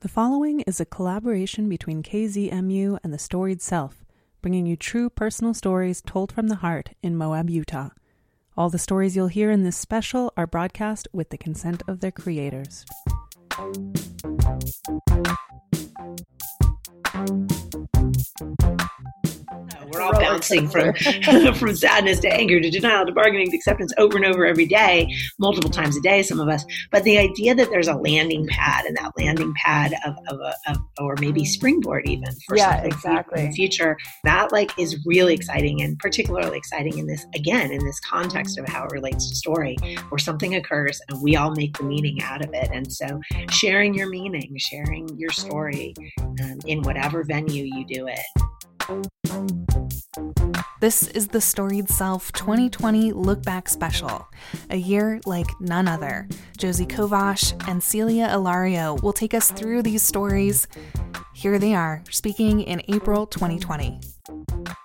The following is a collaboration between KZMU and the Storied Self, bringing you true personal stories told from the heart in Moab, Utah. All the stories you'll hear in this special are broadcast with the consent of their creators. We're all bouncing from from sadness to anger to denial to bargaining to acceptance over and over every day, multiple times a day, some of us. But the idea that there's a landing pad and that landing pad of, of, a, of or maybe springboard even for Yeah, something exactly. in the future, that like is really exciting and particularly exciting in this again in this context of how it relates to story, where something occurs and we all make the meaning out of it. And so sharing your meaning, sharing your story um, in whatever venue you do it. This is the Storied Self 2020 Look Back Special, a year like none other. Josie Kovash and Celia Ilario will take us through these stories. Here they are, speaking in April 2020.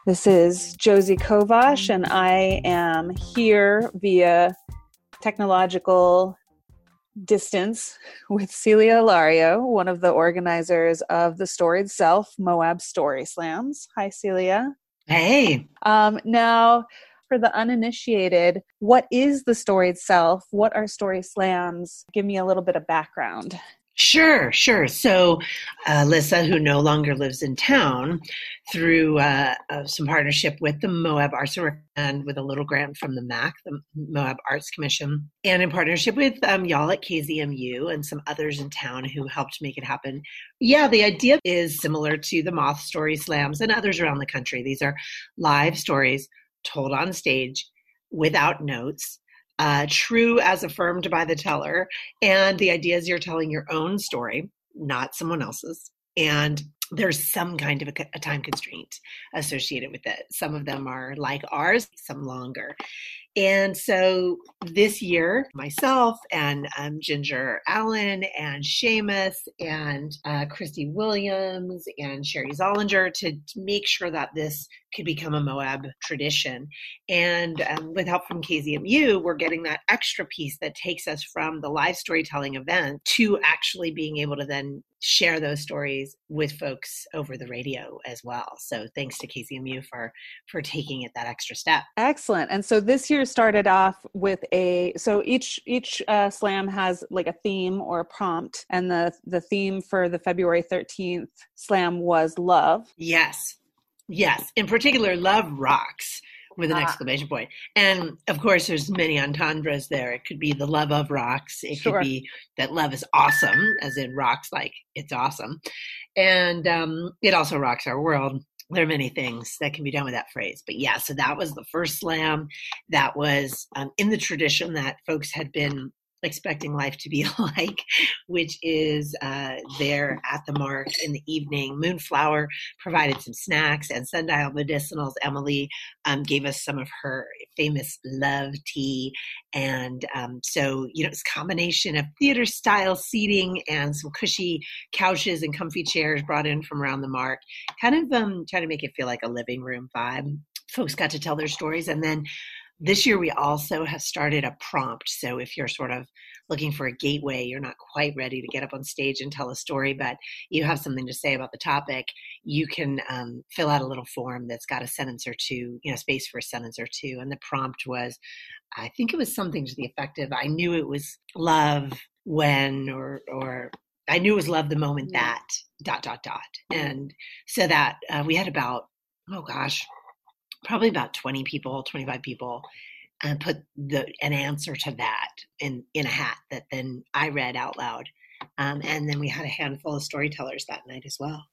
This is Josie Kovash, and I am here via technological distance with Celia Ilario, one of the organizers of the Storied Self Moab Story Slams. Hi, Celia. Hey, Um, now, for the uninitiated, what is the Storied Self? What are Story Slams? Give me a little bit of background. Sure, sure. So, uh, Lissa, who no longer lives in town, through uh, uh, some partnership with the Moab Arts and with a little grant from the MAC, the Moab Arts Commission, and in partnership with um, y'all at KZMU and some others in town who helped make it happen. Yeah, the idea is similar to the Moth Story Slams and others around the country. These are live stories told on stage without notes. Uh, true as affirmed by the teller, and the idea is you're telling your own story, not someone else's. And there's some kind of a, a time constraint associated with it. Some of them are like ours, some longer. And so this year, myself and um, Ginger Allen and Seamus and uh, Christy Williams and Sherry Zollinger to, to make sure that this could become a Moab tradition. And um, with help from KZMU, we're getting that extra piece that takes us from the live storytelling event to actually being able to then share those stories with folks over the radio as well. So thanks to KZMU for for taking it that extra step. Excellent. And so this year started off with a so each each uh, slam has like a theme or a prompt, and the the theme for the February thirteenth slam was love. Yes. Yes. In particular, love rocks with an Ah. exclamation point. And of course, there's many entendres there. It could be the love of rocks. It Sure. could be that love is awesome, as in rocks like it's awesome. And um, it also rocks our world. There are many things that can be done with that phrase. But yeah, so that was the first slam that was um, in the tradition that folks had been expecting life to be like, which is uh, there at the mark in the evening. Moonflower provided some snacks, and Sundial Medicinals, Emily, um, gave us some of her famous love tea. And um, so, you know, it's a combination of theater style seating and some cushy couches and comfy chairs brought in from around the mark, kind of um, trying to make it feel like a living room vibe. Folks got to tell their stories. And then this year, we also have started a prompt. So if you're sort of looking for a gateway, you're not quite ready to get up on stage and tell a story, but you have something to say about the topic, you can um, fill out a little form that's got a sentence or two, you know, space for a sentence or two. And the prompt was, I think it was something to the effect of, I knew it was love when, or, or, I knew it was love the moment that, dot, dot, dot. And so that uh, we had about, oh gosh, probably about 20 people, 25 people, and put the an answer to that in in a hat that then I read out loud. Um, and then we had a handful of storytellers that night as well.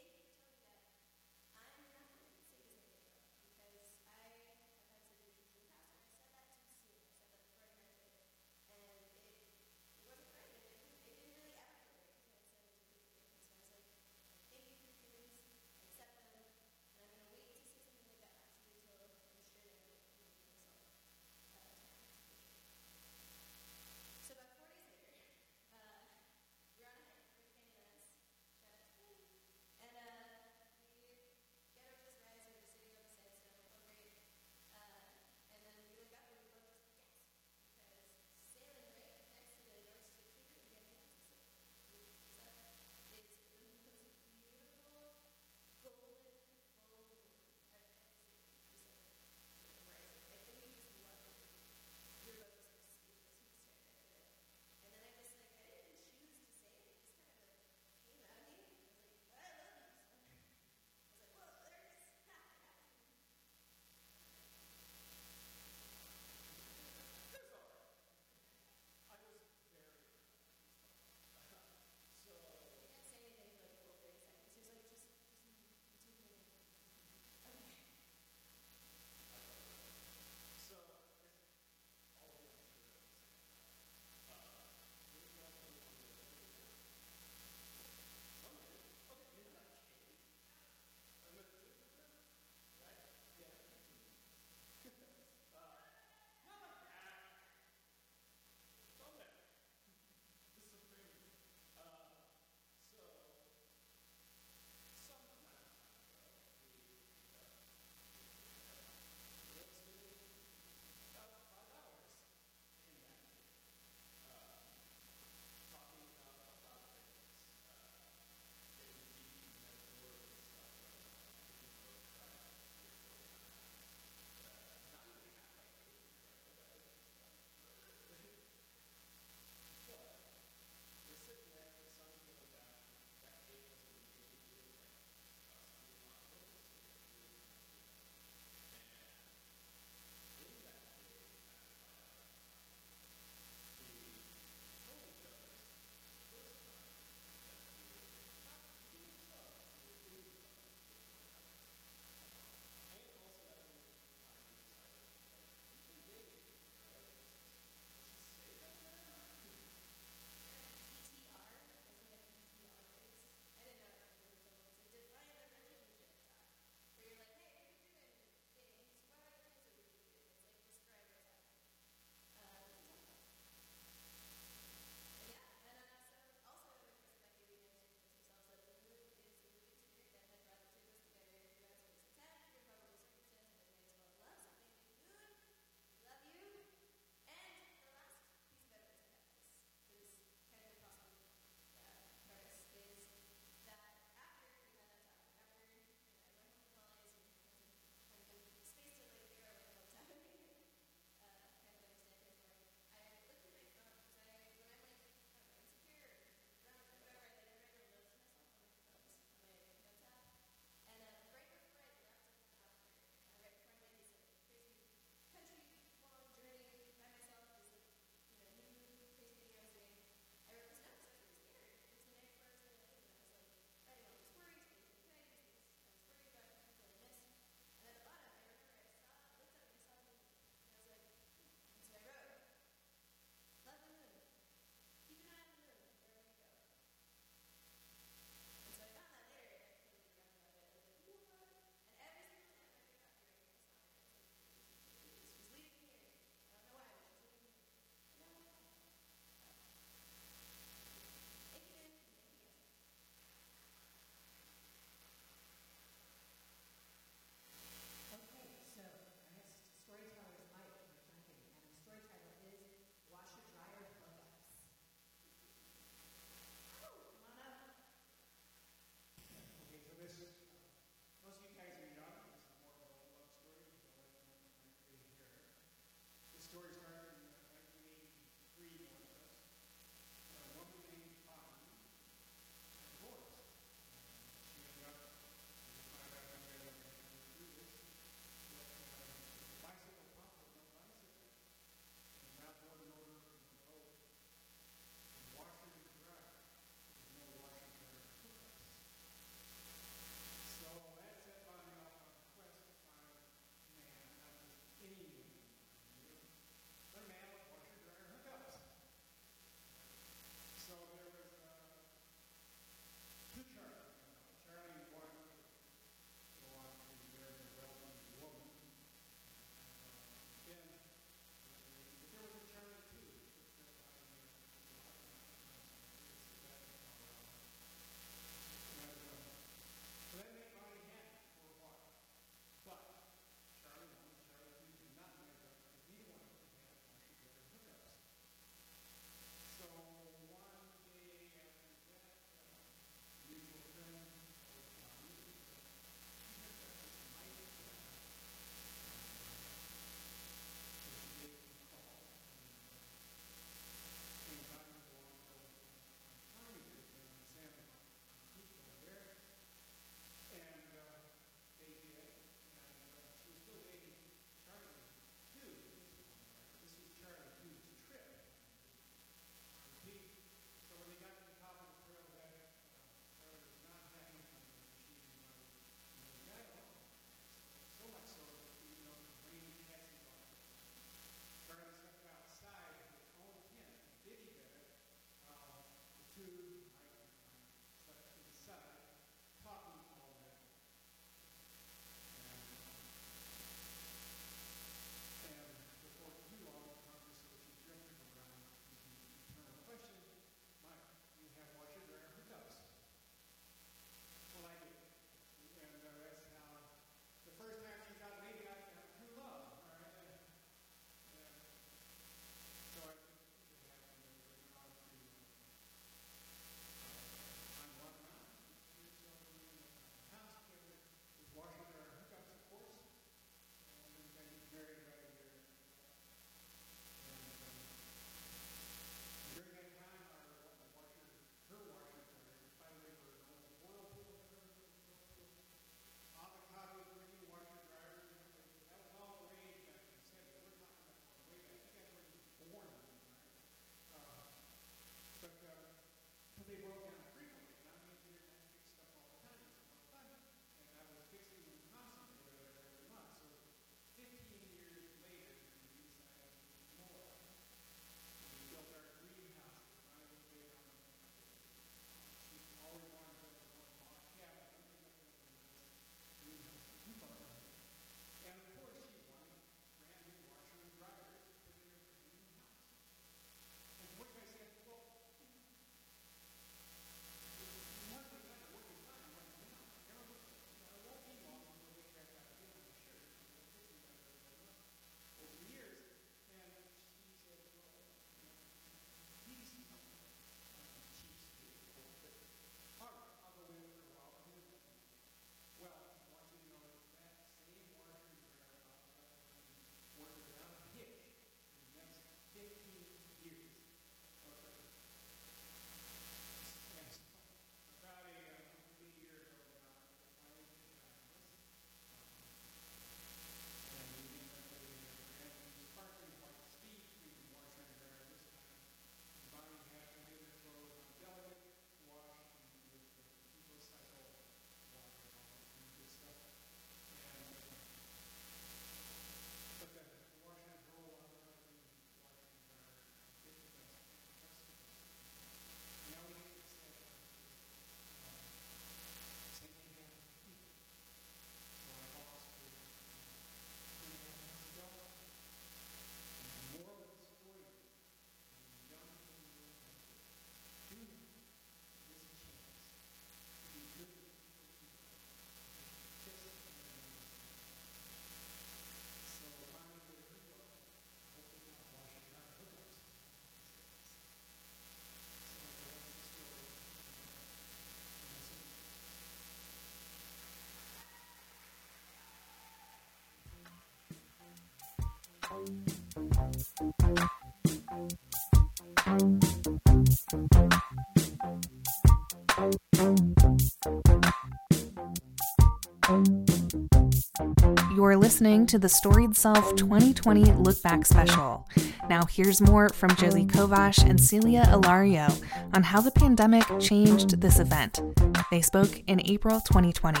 Listening to the Storied Self 2020 Look Back Special. Now, here's more from Josie Kovash and Celia Ilario on how the pandemic changed this event. They spoke in April 2020.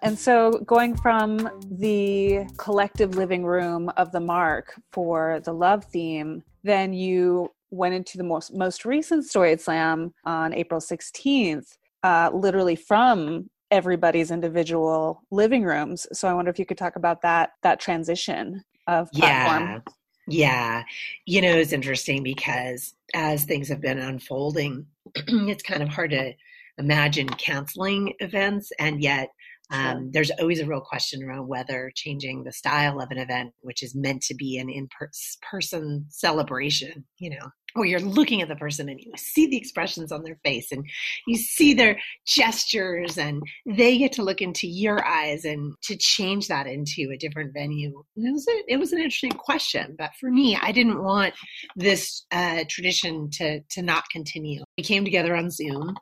And so, going from the collective living room of the Mark for the love theme, then you went into the most most recent Storied Slam on April 16th, uh, literally from everybody's individual living rooms. So I wonder if you could talk about that that transition of platform. Yeah. Yeah. You know, it's interesting because as things have been unfolding, it's kind of hard to imagine canceling events and yet um, there's always a real question around whether changing the style of an event, which is meant to be an in-person celebration, you know, where you're looking at the person and you see the expressions on their face and you see their gestures and they get to look into your eyes and to change that into a different venue. It was, a, it was an interesting question but for me i didn't want this uh, tradition to to not continue. We came together on zoom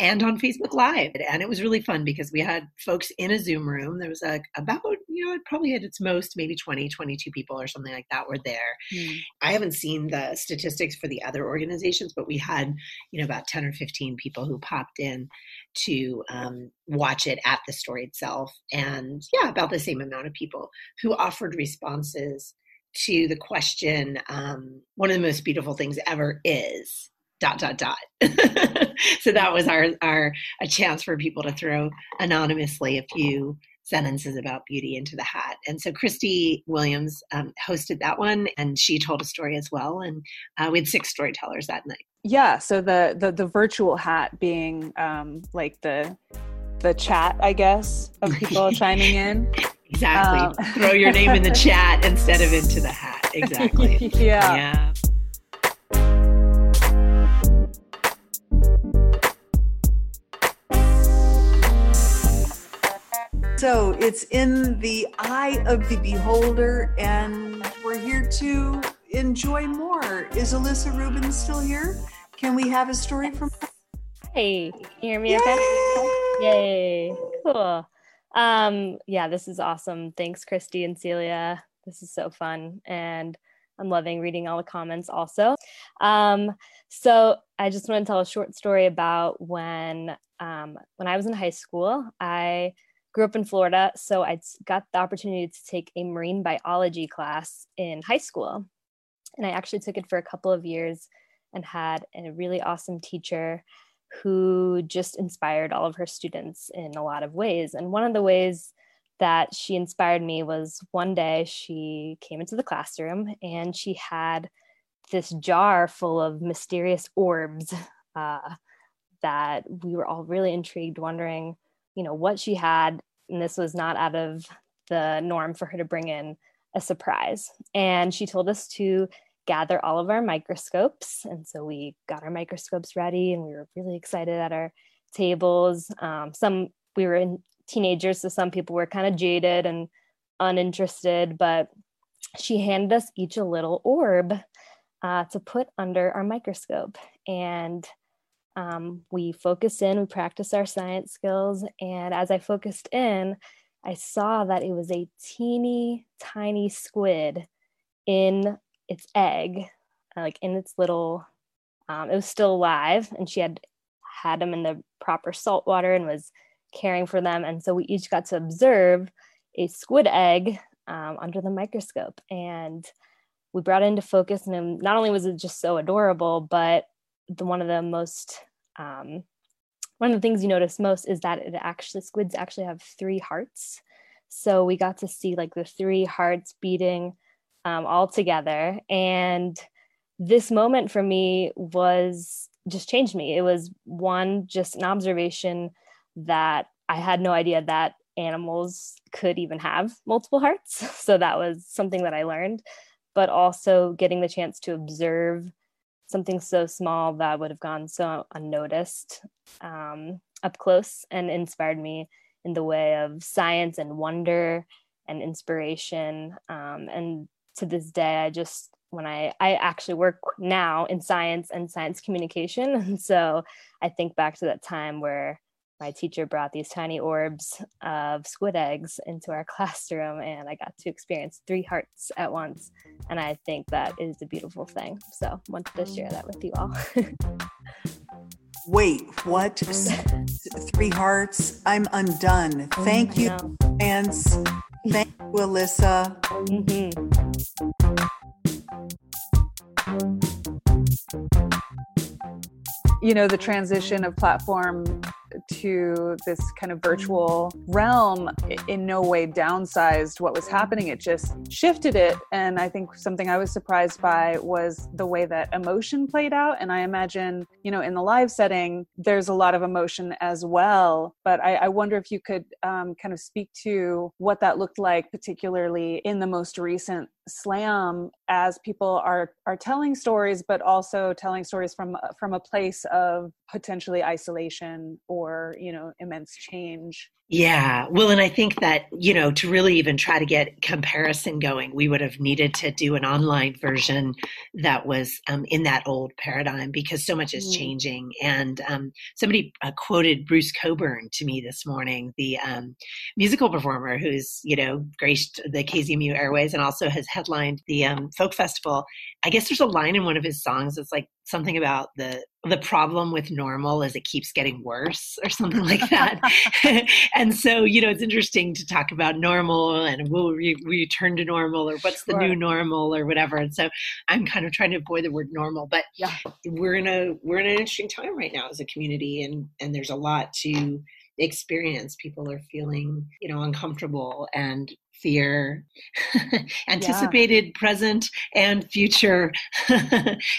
and on facebook live and it was really fun because we had folks in a zoom room. There was a, about you know it probably at its most maybe 20 22 people or something like that were there. Mm. i haven't seen the statistics for the other organizations, but we had, you know, about 10 or 15 people who popped in to um, watch it at the Storied Self. And yeah, about the same amount of people who offered responses to the question um, one of the most beautiful things ever is dot dot dot so that was our our a chance for people to throw anonymously a few sentences about beauty into the hat. And so Christy Williams um, hosted that one, and she told a story as well. And uh, we had six storytellers that night. Yeah. So the the, the virtual hat being um, like the the chat, I guess, of people chiming in. Exactly. Um. Throw your name in the chat instead of into the hat. Exactly. yeah. Yeah. So it's in the eye of the beholder, and we're here to enjoy more. Is Alyssa Rubin still here? Can we have a story from her? Hey, can you hear me okay? Yay. Cool. Um, yeah, this is awesome. Thanks, Christy and Celia. This is so fun. And I'm loving reading all the comments also. Um, so I just want to tell a short story about when um, when I was in high school. I grew up in Florida, so I got the opportunity to take a marine biology class in high school. And I actually took it for a couple of years and had a really awesome teacher who just inspired all of her students in a lot of ways. And one of the ways that she inspired me was one day she came into the classroom and she had this jar full of mysterious orbs uh, that we were all really intrigued, wondering you know what she had and this was not out of the norm for her to bring in a surprise. And she told us to gather all of our microscopes. And so we got our microscopes ready and we were really excited at our tables. Um, some we were in teenagers so some people were kind of jaded and uninterested but she handed us each a little orb uh, to put under our microscope. And um, we focus in, we practice our science skills. And as I focused in, I saw that it was a teeny tiny squid in its egg, like in its little, um, it was still alive. And she had had them in the proper salt water and was caring for them. And so we each got to observe a squid egg um, under the microscope. And we brought it into focus. And not only was it just so adorable, but the one of the most um, one of the things you notice most is that it actually squids actually have three hearts. So we got to see like the three hearts beating um, all together. And this moment for me was just changed me. It was one just an observation that i had no idea that animals could even have multiple hearts. So that was something that i learned. But also getting the chance to observe something so small that would have gone so unnoticed um, up close and inspired me in the way of science and wonder and inspiration. Um, and to this day, I just when I I actually work now in science and science communication, and so I think back to that time where my teacher brought these tiny orbs of squid eggs into our classroom and I got to experience three hearts at once. And I think that is a beautiful thing. So wanted to share that with you all. Wait, what? three hearts? I'm undone. Thank you, Vance. Thank you, Alyssa. Mm-hmm. You know, the transition of platform to this kind of virtual realm in no way downsized what was happening. It just shifted it. And I think something I was surprised by was the way that emotion played out. And I imagine, you know, in the live setting, there's a lot of emotion as well. But I, I wonder if you could um, kind of speak to what that looked like, particularly in the most recent slam as people are are telling stories but also telling stories from from a place of potentially isolation or you know immense change yeah. Well, and I think that, you know, to really even try to get comparison going, we would have needed to do an online version that was um, in that old paradigm because so much is mm. changing. And um, somebody uh, quoted Bruce Cockburn to me this morning, the um, musical performer who's, you know, graced the KZMU Airways and also has headlined the um, folk festival. I guess there's a line in one of his songs that's like something about the the problem with normal is it keeps getting worse or something like that. And so you know it's interesting to talk about normal and will we return to normal or what's the sure. new normal or whatever. And so i'm kind of trying to avoid the word normal but yeah. we're in a we're in an interesting time right now as a community and and there's a lot to experience. People are feeling you know uncomfortable and fear, anticipated yeah. present and future,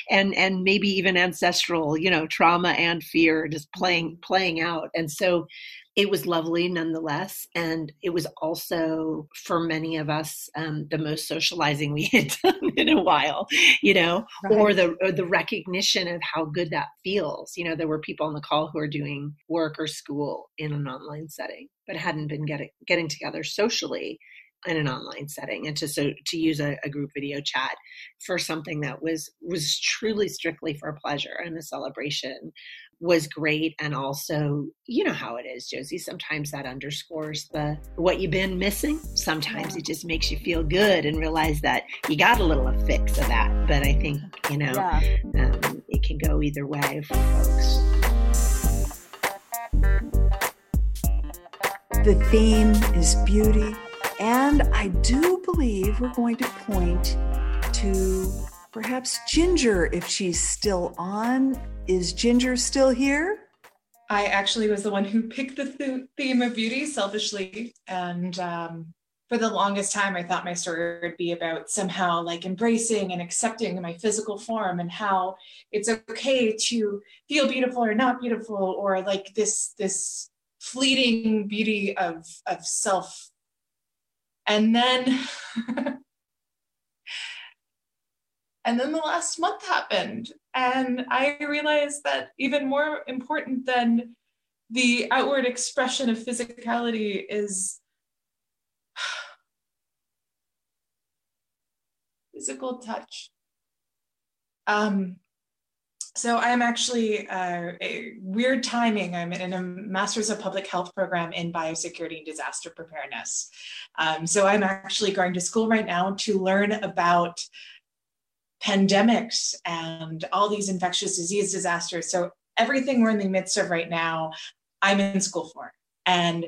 and and maybe even ancestral, you know, trauma and fear just playing playing out. And so it was lovely nonetheless. And it was also, for many of us, um, the most socializing we had done in a while, you know, right. or, the, or the recognition of how good that feels. You know, there were people on the call who are doing work or school in an online setting, but hadn't been getting, getting together socially in an online setting and to so to use a, a, group video chat for something that was was truly strictly for pleasure and a celebration was great. And also you know how it is josie sometimes that underscores the what you've been missing. Sometimes it just makes you feel good and realize that you got a little fix of that. But i think you know yeah. um, it can go either way for folks. The theme is beauty and I do believe we're going to point to perhaps Ginger if she's still on. Is Ginger still here? I actually was the one who picked the theme of beauty selfishly. And um, for the longest time, I thought my story would be about somehow like embracing and accepting my physical form and how it's okay to feel beautiful or not beautiful or like this, this fleeting beauty of, of self and then and then the last month happened and i realized that even more important than the outward expression of physicality is physical touch. Um, so I'm actually uh, weird timing. I'm in a master's of public health program in biosecurity and disaster preparedness. Um, so I'm actually going to school right now to learn about pandemics and all these infectious disease disasters. So everything we're in the midst of right now, I'm in school for. And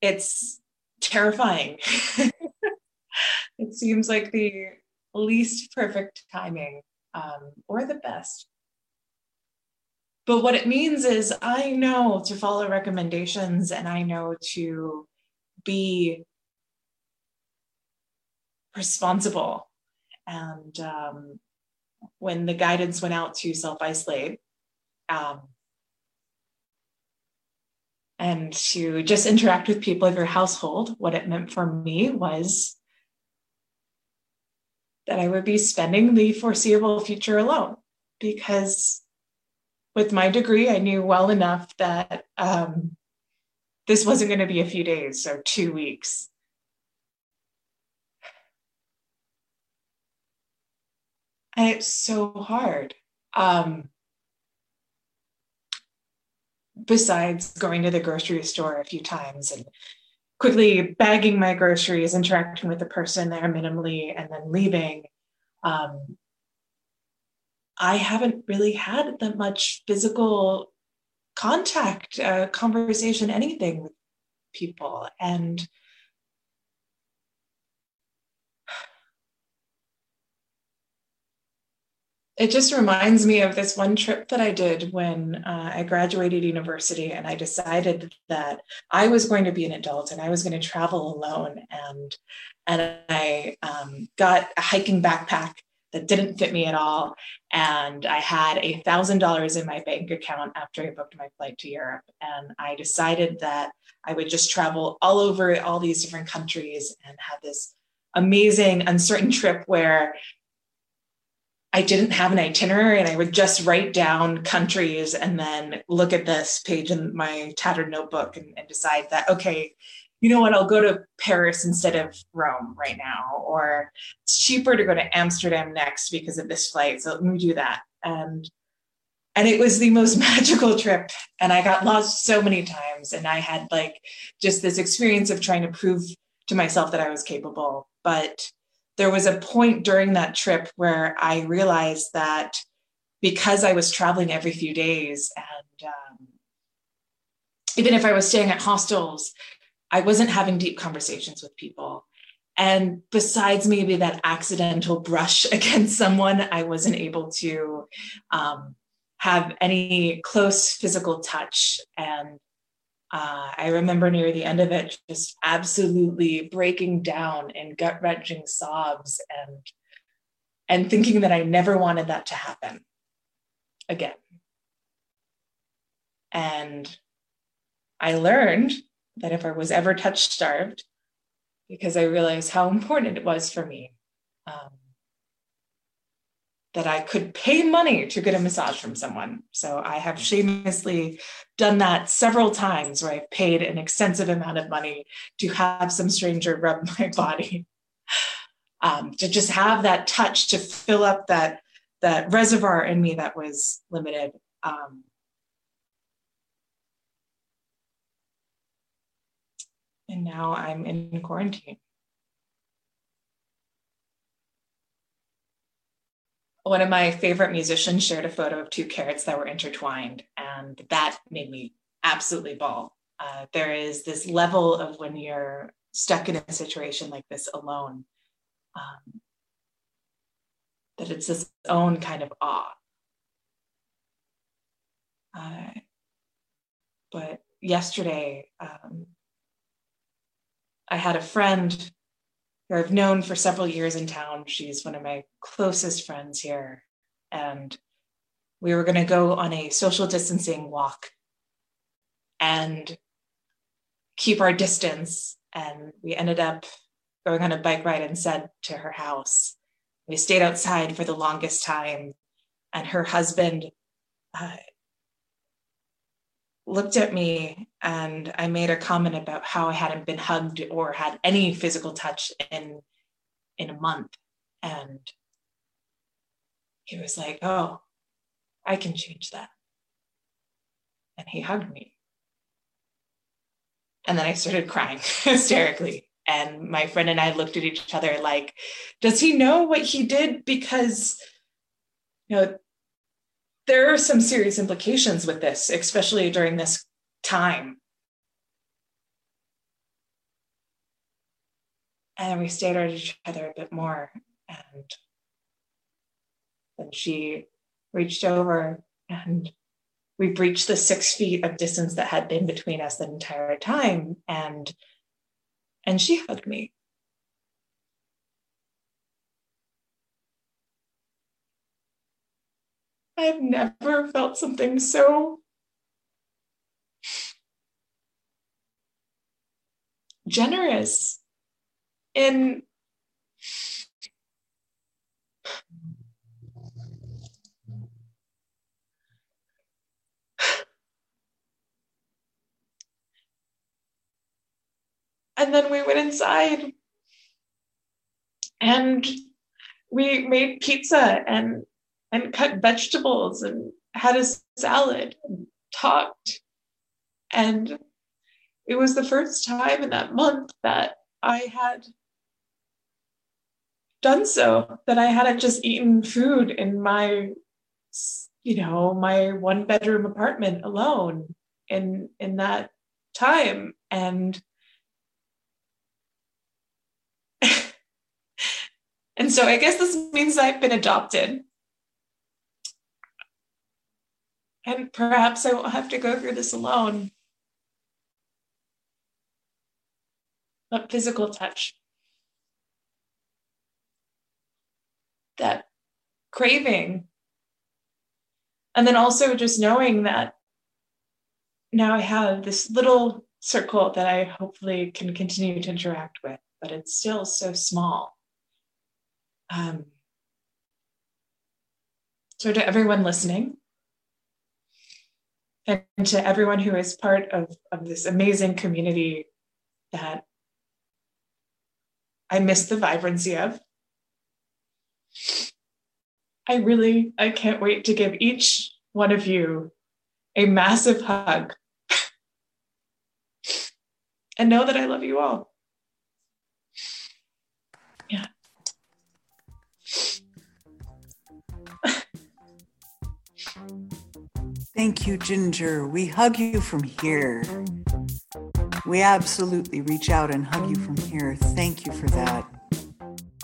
it's terrifying. it seems like the least perfect timing um, or the best. But what it means is I know to follow recommendations and I know to be responsible. And um, when the guidance went out to self isolate, um, and to just interact with people of your household, what it meant for me was that I would be spending the foreseeable future alone because with my degree, I knew well enough that um, this wasn't going to be a few days or two weeks. And it's so hard. Um, besides going to the grocery store a few times and quickly bagging my groceries, interacting with the person there minimally, and then leaving, um, I haven't really had that much physical contact, uh, conversation, anything with people. And it just reminds me of this one trip that I did when uh, I graduated university and I decided that I was going to be an adult and I was going to travel alone and and I um, got a hiking backpack that didn't fit me at all and I had a thousand dollars in my bank account after I booked my flight to Europe and I decided that I would just travel all over all these different countries and have this amazing uncertain trip where I didn't have an itinerary and I would just write down countries and then look at this page in my tattered notebook and, and, decide that, okay, you know what, I'll go to Paris instead of Rome right now, or it's cheaper to go to Amsterdam next because of this flight. So let me do that. And and it was the most magical trip. And I got lost so many times. And I had like just this experience of trying to prove to myself that I was capable. But there was a point during that trip where I realized that because I was traveling every few days and um, even if I was staying at hostels, I wasn't having deep conversations with people. And besides maybe that accidental brush against someone, I wasn't able to um, have any close physical touch. And uh, I remember near the end of it just absolutely breaking down in gut wrenching sobs and and thinking that I never wanted that to happen again. And I learned that if I was ever touch starved, because I realized how important it was for me, um, that I could pay money to get a massage from someone. So I have shamelessly done that several times where I've paid an extensive amount of money to have some stranger rub my body. Um, to just have that touch to fill up that that reservoir in me that was limited. Um, and now I'm in quarantine. One of my favorite musicians shared a photo of two carrots that were intertwined, and that made me absolutely bawl. Uh, there is this level of when you're stuck in a situation like this alone, um, that it's its own kind of awe. Uh, but yesterday, um, I had a friend who I've known for several years in town. She's one of my closest friends here. And we were going to go on a social distancing walk and keep our distance. And we ended up going on a bike ride instead to her house. We stayed outside for the longest time. And her husband uh, looked at me and I made a comment about how I hadn't been hugged or had any physical touch in in a month. And he was like, Oh, I can change that. And he hugged me. And then I started crying hysterically. And my friend and I looked at each other like, does he know what he did? Because, you know, there are some serious implications with this, especially during this time. And we stared at each other a bit more. And then she reached over and we breached the six feet of distance that had been between us the entire time. And and she hugged me. I've never felt something so generous in and then we went inside and we made pizza and and cut vegetables and had a salad and talked and it was the first time in that month that i had done so that i hadn't just eaten food in my you know my one bedroom apartment alone in in that time. And and so i guess this means i've been adopted. And perhaps i won't have to go through this alone but physical touch that craving and then also just knowing that now I have this little circle that I hopefully can continue to interact with, but it's still so small. Um, so, to everyone listening, and to everyone who is part of, of this amazing community that I miss the vibrancy of, I really, I can't wait to give each one of you a massive hug and know that I love you all. Yeah. Thank you, Ginger. We hug you from here. We absolutely reach out and hug you from here. Thank you for that.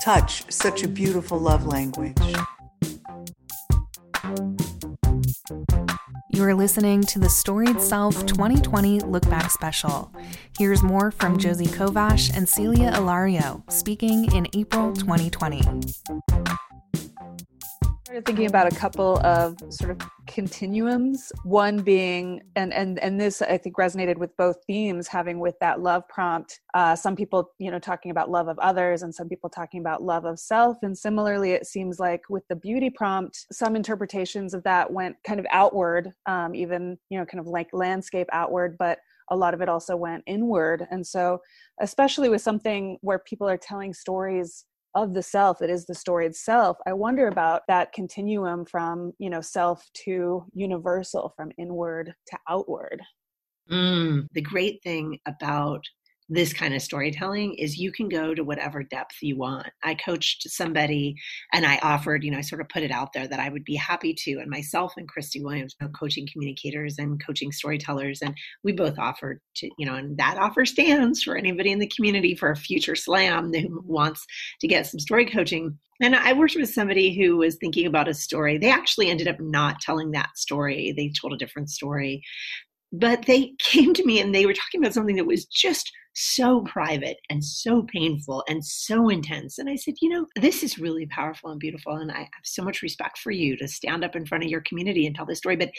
Touch, such a beautiful love language. You are listening to the Storied Self 2020 Look Back Special. Here's more from Josie Kovash and Celia Ilario speaking in April 2020 started thinking about a couple of sort of continuums one being and and and this i think resonated with both themes having with that love prompt uh, some people you know talking about love of others and some people talking about love of self. And similarly it seems like with the beauty prompt some interpretations of that went kind of outward um, even you know kind of like landscape outward but a lot of it also went inward. And so especially with something where people are telling stories of the self it is the story itself i wonder about that continuum from you know self to universal from inward to outward. Mm, the great thing about this kind of storytelling is you can go to whatever depth you want. I coached somebody and I offered, you know, I sort of put it out there that I would be happy to, and myself and Christy Williams, you know, coaching communicators and coaching storytellers, and we both offered to, you know, and that offer stands for anybody in the community for a future slam who wants to get some story coaching. And I worked with somebody who was thinking about a story. They actually ended up not telling that story. They told a different story. But they came to me and they were talking about something that was just so private and so painful and so intense. And I said, you know, this is really powerful and beautiful. And I have so much respect for you to stand up in front of your community and tell this story. But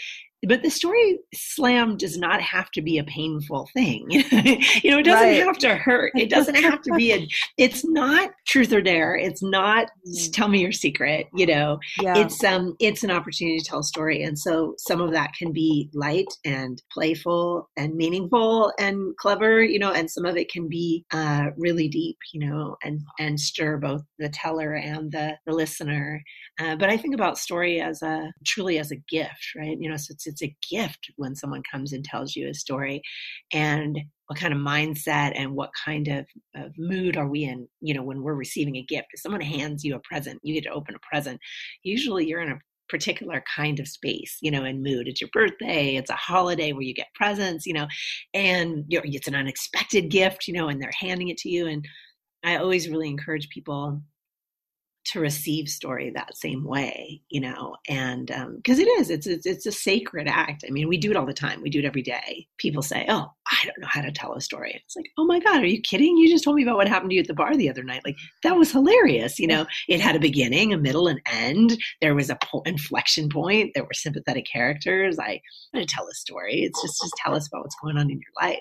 but the story slam does not have to be a painful thing you know it doesn't right. have to hurt it doesn't have to be a it's not truth or dare it's not mm. tell me your secret you know yeah. it's um it's an opportunity to tell a story and so some of that can be light and playful and meaningful and clever you know and some of it can be uh really deep you know and and stir both the teller and the the listener uh, but I think about story as a truly as a gift, right? You know, so it's it's a gift when someone comes and tells you a story, and what kind of mindset and what kind of, of mood are we in? You know, when we're receiving a gift, if someone hands you a present, you get to open a present. Usually, you're in a particular kind of space, you know, in mood. It's your birthday, it's a holiday where you get presents, you know, and it's an unexpected gift, you know, and they're handing it to you. And I always really encourage people to receive story that same way you know and because um, it is it's, it's it's a sacred act. I mean we do it all the time. We do it every day. People say oh i don't know how to tell a story. It's like oh my god are you kidding? You just told me about what happened to you at the bar the other night. Like that was hilarious you know? It had a beginning a middle and end. There was a po- inflection point. There were sympathetic characters. I want to tell a story. It's just just tell us about what's going on in your life.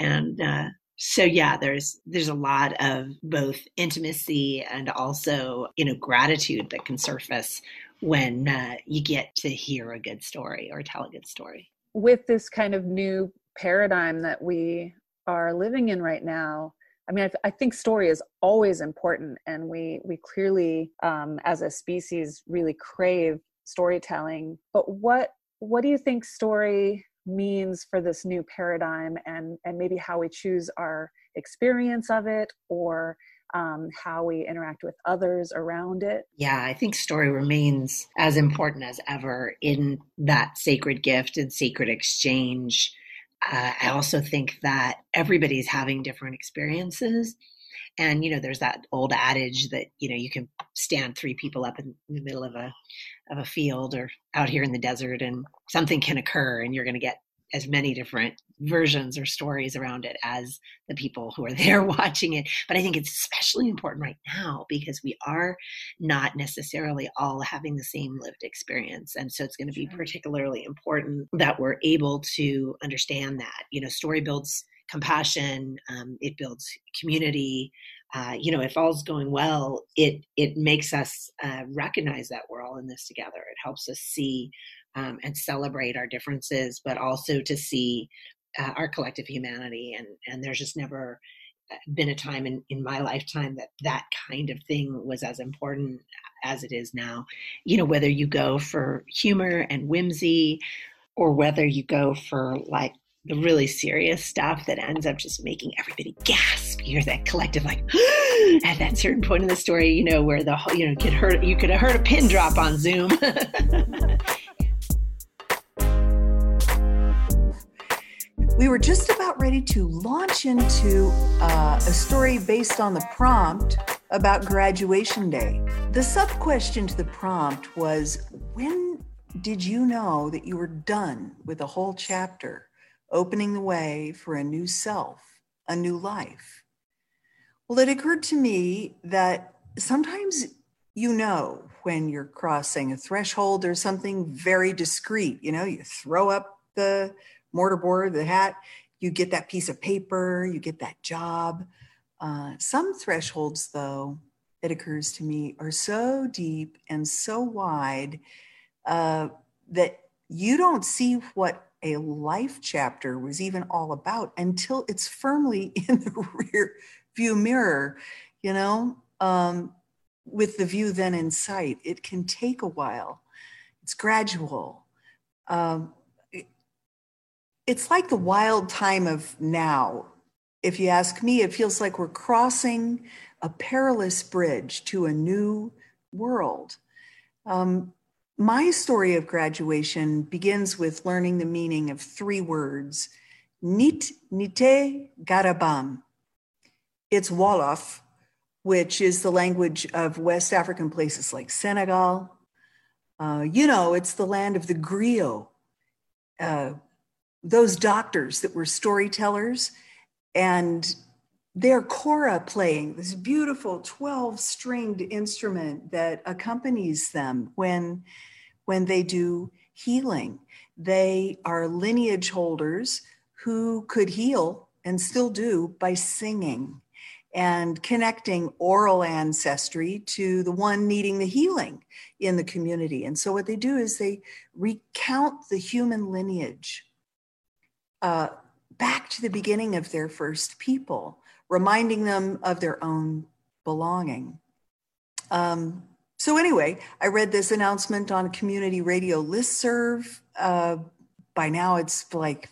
And uh, so yeah there's there's a lot of both intimacy and also you know gratitude that can surface when uh, you get to hear a good story or tell a good story with this kind of new paradigm that we are living in right now I mean, I, I, think story is always important, and we we clearly, um, as a species, really crave storytelling. But what what do you think story means for this new paradigm, and and maybe how we choose our experience of it, or um, how we interact with others around it? Yeah, I think story remains as important as ever in that sacred gift and sacred exchange uh, I also think that everybody's having different experiences. And, you know, there's that old adage that, you know, you can stand three people up in the middle of a, of a field or out here in the desert and something can occur and you're going to get as many different versions or stories around it as the people who are there watching it. But I think it's especially important right now because we are not necessarily all having the same lived experience. And so it's going to be particularly important that we're able to understand that. You know, story builds compassion, um, it builds community. Uh, you know, if all's going well, it it makes us uh, recognize that we're all in this together. It helps us see um, and celebrate our differences, but also to see uh, our collective humanity. And and there's just never uh, been a time in, in my lifetime that that kind of thing was as important as it is now. You know, whether you go for humor and whimsy, or whether you go for like the really serious stuff that ends up just making everybody gasp. You hear that collective like at that certain point in the story, you know, where the whole, you know, could hurt you could have heard a pin drop on Zoom. We were just about ready to launch into uh, a story based on the prompt about graduation day. The sub question to the prompt was When did you know that you were done with a whole chapter, opening the way for a new self, a new life? Well, it occurred to me that sometimes you know when you're crossing a threshold or something very discrete. You know, you throw up the mortarboard, the hat, you get that piece of paper, you get that job. Uh, some thresholds, though, it occurs to me, are so deep and so wide uh, that you don't see what a life chapter was even all about until it's firmly in the rear view mirror, you know, um, with the view then in sight. It can take a while, it's gradual. Um, it's like the wild time of now. If you ask me, it feels like we're crossing a perilous bridge to a new world. Um, my story of graduation begins with learning the meaning of three words Nit Nite Garabam. It's Wolof, which is the language of West African places like Senegal. Uh, you know, it's the land of the griot, uh, those doctors that were storytellers and their kora playing this beautiful 12 stringed instrument that accompanies them when when they do healing. They are lineage holders who could heal and still do by singing and connecting oral ancestry to the one needing the healing in the community. And so what they do is they recount the human lineage uh, back to the beginning of their first people, reminding them of their own belonging. Um, so, anyway, I read this announcement on community radio listserv. Uh, by now, it's like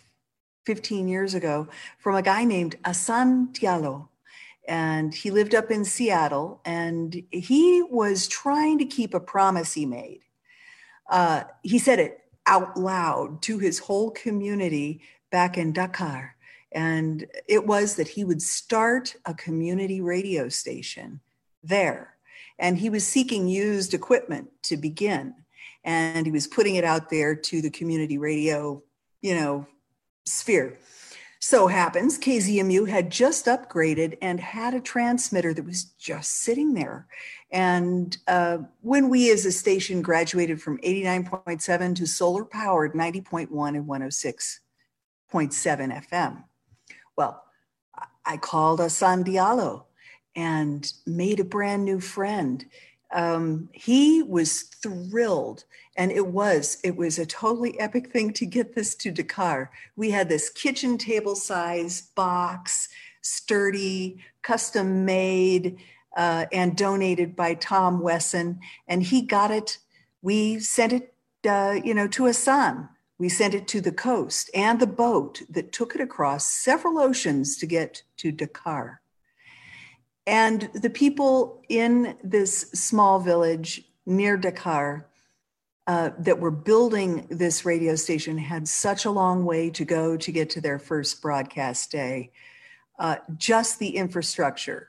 15 years ago from a guy named Asan Diallo. And he lived up in Seattle and he was trying to keep a promise he made. Uh, he said it out loud to his whole community back in Dakar. And it was that he would start a community radio station there. And he was seeking used equipment to begin. And he was putting it out there to the community radio, you know, sphere. So happens KZMU had just upgraded and had a transmitter that was just sitting there. And uh, when we as a station graduated from 89.7 to solar powered 90.1 and 106.7 FM. Well, I called Asan Diallo and made a brand new friend. Um, he was thrilled and it was it was a totally epic thing to get this to dakar we had this kitchen table size box sturdy, custom made, uh, and donated by Tom Wesson. And he got it. We sent it, uh, you know, to Asan. We sent it to the coast and the boat that took it across several oceans to get to Dakar. And the people in this small village near Dakar uh, that were building this radio station had such a long way to go to get to their first broadcast day. Uh, just the infrastructure,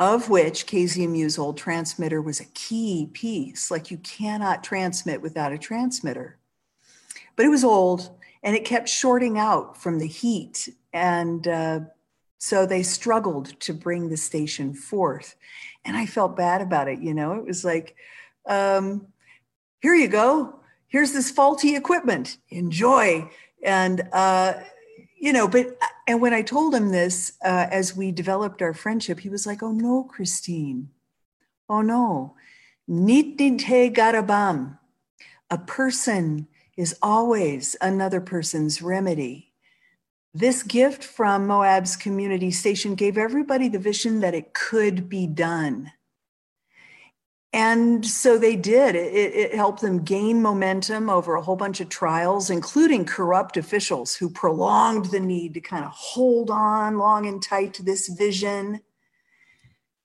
of which KZMU's old transmitter was a key piece. Like you cannot transmit without a transmitter. But it was old and it kept shorting out from the heat. And uh, so they struggled to bring the station forth. And I felt bad about it. You know, it was like, um, here you go. Here's this faulty equipment. Enjoy. And, uh, you know, but, and when I told him this, uh, as we developed our friendship, he was like, oh no, Christine. Oh no. Nitnite garabam. A person is always another person's remedy. This gift from Moab's community station gave everybody the vision that it could be done. And so they did. It, it, helped them gain momentum over a whole bunch of trials, including corrupt officials who prolonged the need to kind of hold on long and tight to this vision.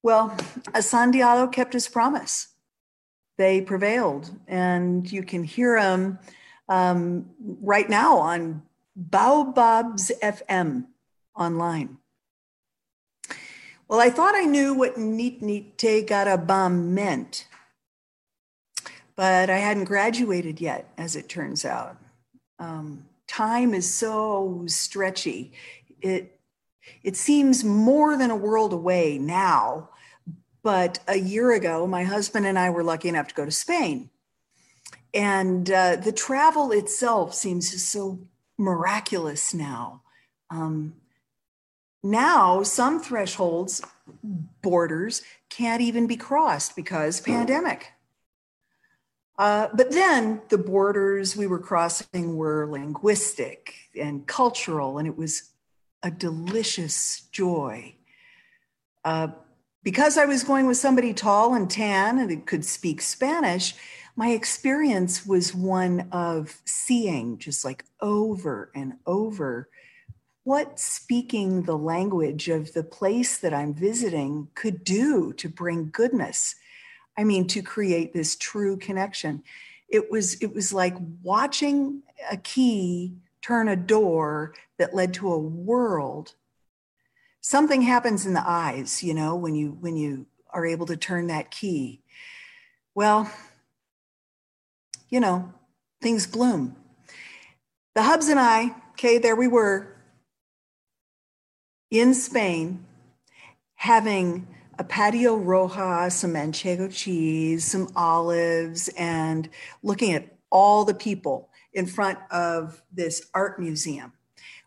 Well, Asan kept his promise. They prevailed, and you can hear them um, right now on Baobabs FM online. Well, I thought I knew what Neat Neat Te Garabam meant, but I hadn't graduated yet, as it turns out. Um, time is so stretchy. It, it seems more than a world away now, but a year ago, my husband and I were lucky enough to go to Spain. And uh, the travel itself seems so miraculous now. Um, now, some thresholds, borders, can't even be crossed because pandemic. Uh, but then the borders we were crossing were linguistic and cultural, and it was a delicious joy. Uh, because I was going with somebody tall and tan and could speak Spanish, my experience was one of seeing just like over and over what speaking the language of the place that I'm visiting could do to bring goodness. I mean, to create this true connection. It was, it was like watching a key turn a door that led to a world. Something happens in the eyes, you know, when you when you are able to turn that key. Well, you know, things bloom. The Hubs and I, okay, there we were in Spain having a patio roja, some manchego cheese, some olives, and looking at all the people in front of this art museum.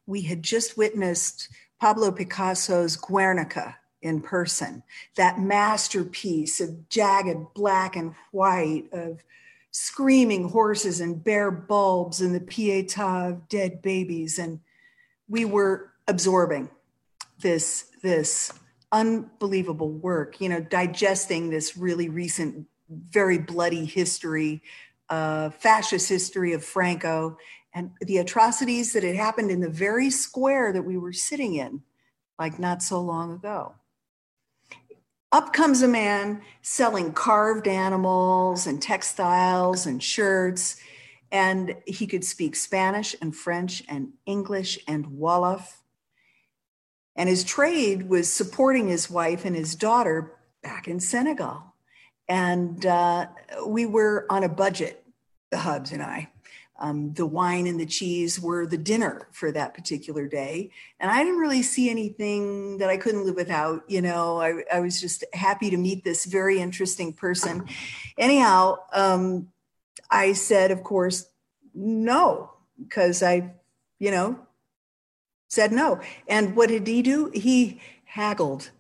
We had just witnessed Pablo Picasso's Guernica in person, that masterpiece of jagged black and white, of screaming horses and bare bulbs and the pieta of dead babies. And we were absorbing this, this unbelievable work, you know, digesting this really recent, very bloody history, uh, fascist history of Franco and the atrocities that had happened in the very square that we were sitting in, like not so long ago up comes a man selling carved animals and textiles and shirts. And he could speak Spanish and French and English and Wolof. And his trade was supporting his wife and his daughter back in Senegal. And uh, we were on a budget, the Hubs and I um, the wine and the cheese were the dinner for that particular day. And I didn't really see anything that I couldn't live without. You know, I, I was just happy to meet this very interesting person. Anyhow, um, I said, of course, no, because I, you know, said no. And what did he do? He haggled.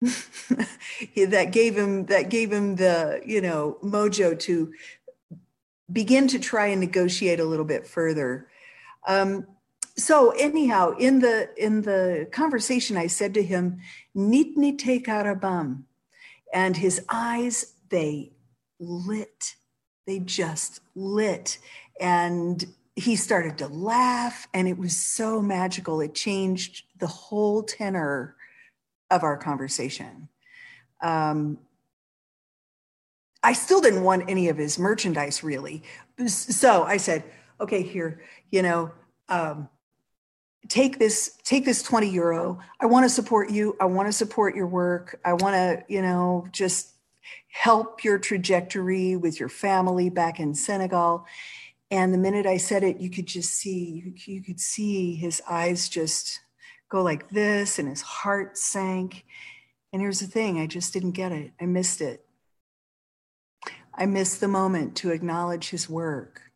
that gave him that gave him the you know mojo to begin to try and negotiate a little bit further. Um, so anyhow, in the in the conversation, I said to him, "Nitni te karabam," and his eyes they lit, they just lit, and he started to laugh, and it was so magical. It changed the whole tenor of our conversation. Um, I still didn't want any of his merchandise really. So I said, okay, here, you know, um, take this, take this 20 euro. I want to support you. I want to support your work. I want to, you know, just help your trajectory with your family back in Senegal. And the minute I said it, you could just see, you, you could see his eyes just go like this and his heart sank. And here's the thing I just didn't get it. I missed it. I missed the moment to acknowledge his work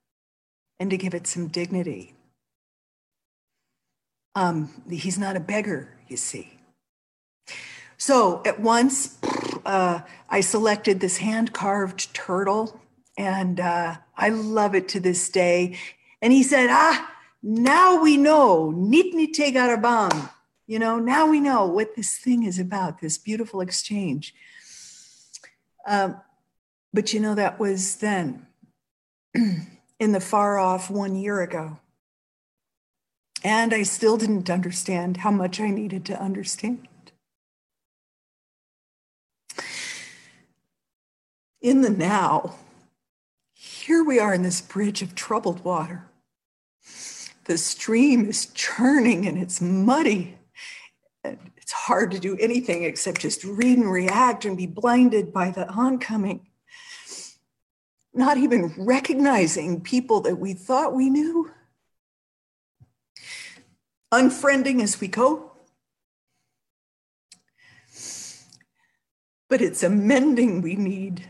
and to give it some dignity. Um, he's not a beggar, you see. So at once, uh, I selected this hand carved turtle, and uh, I love it to this day. And he said, Ah, now we know, nitni te garabam. You know, now we know what this thing is about, this beautiful exchange. Um, but you know, that was then in the far off one year ago. And I still didn't understand how much I needed to understand. In the now, here we are in this bridge of troubled water. The stream is churning and it's muddy. And it's hard to do anything except just read and react and be blinded by the oncoming not even recognizing people that we thought we knew, unfriending as we go. But it's a mending we need.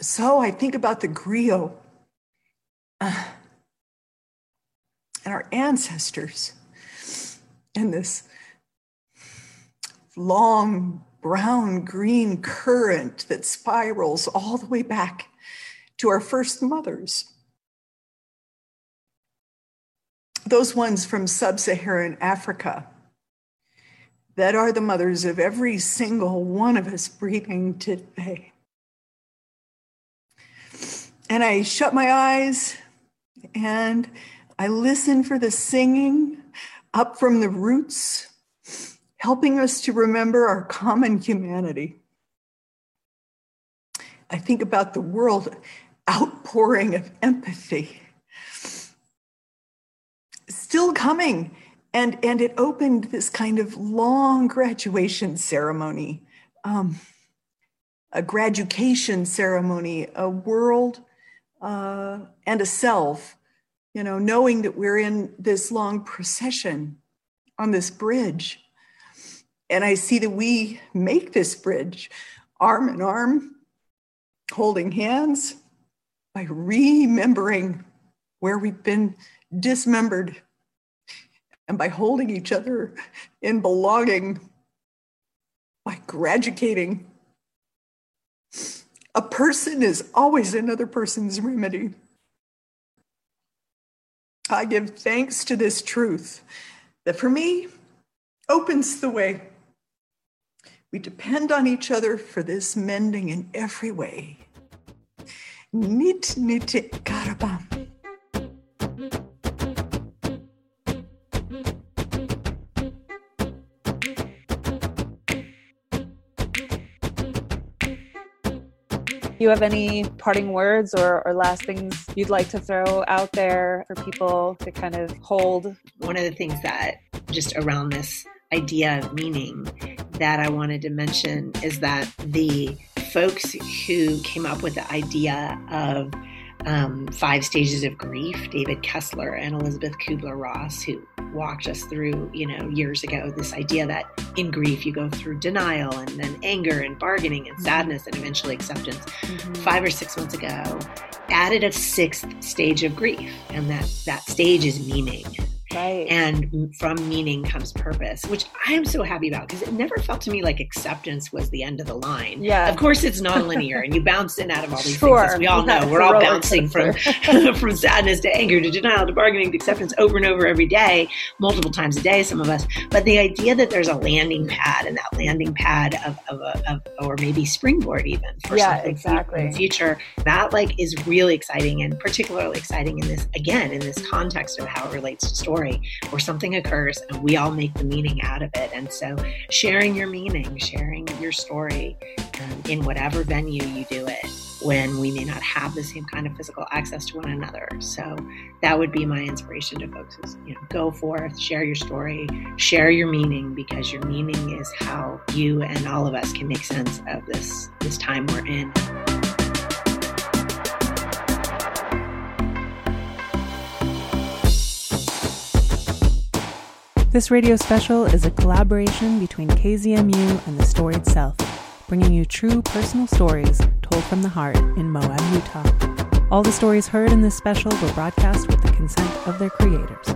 So I think about the griot uh, and our ancestors and this long brown green current that spirals all the way back to our first mothers. Those ones from sub Saharan Africa that are the mothers of every single one of us breathing today. And I shut my eyes and I listen for the singing up from the roots helping us to remember our common humanity. I think about the world outpouring of empathy. Still coming. And, and it opened this kind of long graduation ceremony, um, a graduation ceremony, a world uh, and a self, you know, knowing that we're in this long procession on this bridge and I see that we make this bridge arm in arm, holding hands, by remembering where we've been dismembered, and by holding each other in belonging, by graduating. A person is always another person's remedy. I give thanks to this truth that for me opens the way we depend on each other for this mending in every way. Nit nit karabam. you have any parting words or, or last things you'd like to throw out there for people to kind of hold? One of the things that just around this idea of meaning that I wanted to mention is that the folks who came up with the idea of um, five stages of grief, David Kessler and Elizabeth Kubler Ross, who walked us through, you know, years ago, this idea that in grief you go through denial and then anger and bargaining and mm-hmm. sadness and eventually acceptance. Mm-hmm. Five or six months ago, added a sixth stage of grief, and that that stage is meaning. Right. And from meaning comes purpose, which I am so happy about because it never felt to me like acceptance was the end of the line. Yeah. Of course, it's nonlinear and you bounce in out of all these Sure. things. As we all know, we're all bouncing from, from sadness to anger to denial to bargaining to acceptance over and over every day, multiple times a day, some of us. But the idea that there's a landing pad and that landing pad of, of, a, of or maybe springboard even for Yeah, something exactly. in the future, that like is really exciting and particularly exciting in this, again, in this context of how it relates to story where something occurs and we all make the meaning out of it. And so sharing your meaning, sharing your story um, in whatever venue you do it when we may not have the same kind of physical access to one another. So that would be my inspiration to folks is, you know, go forth, share your story, share your meaning because your meaning is how you and all of us can make sense of this this time we're in. This radio special is a collaboration between KZMU and the Storied Self, bringing you true personal stories told from the heart in Moab, Utah. All the stories heard in this special were broadcast with the consent of their creators.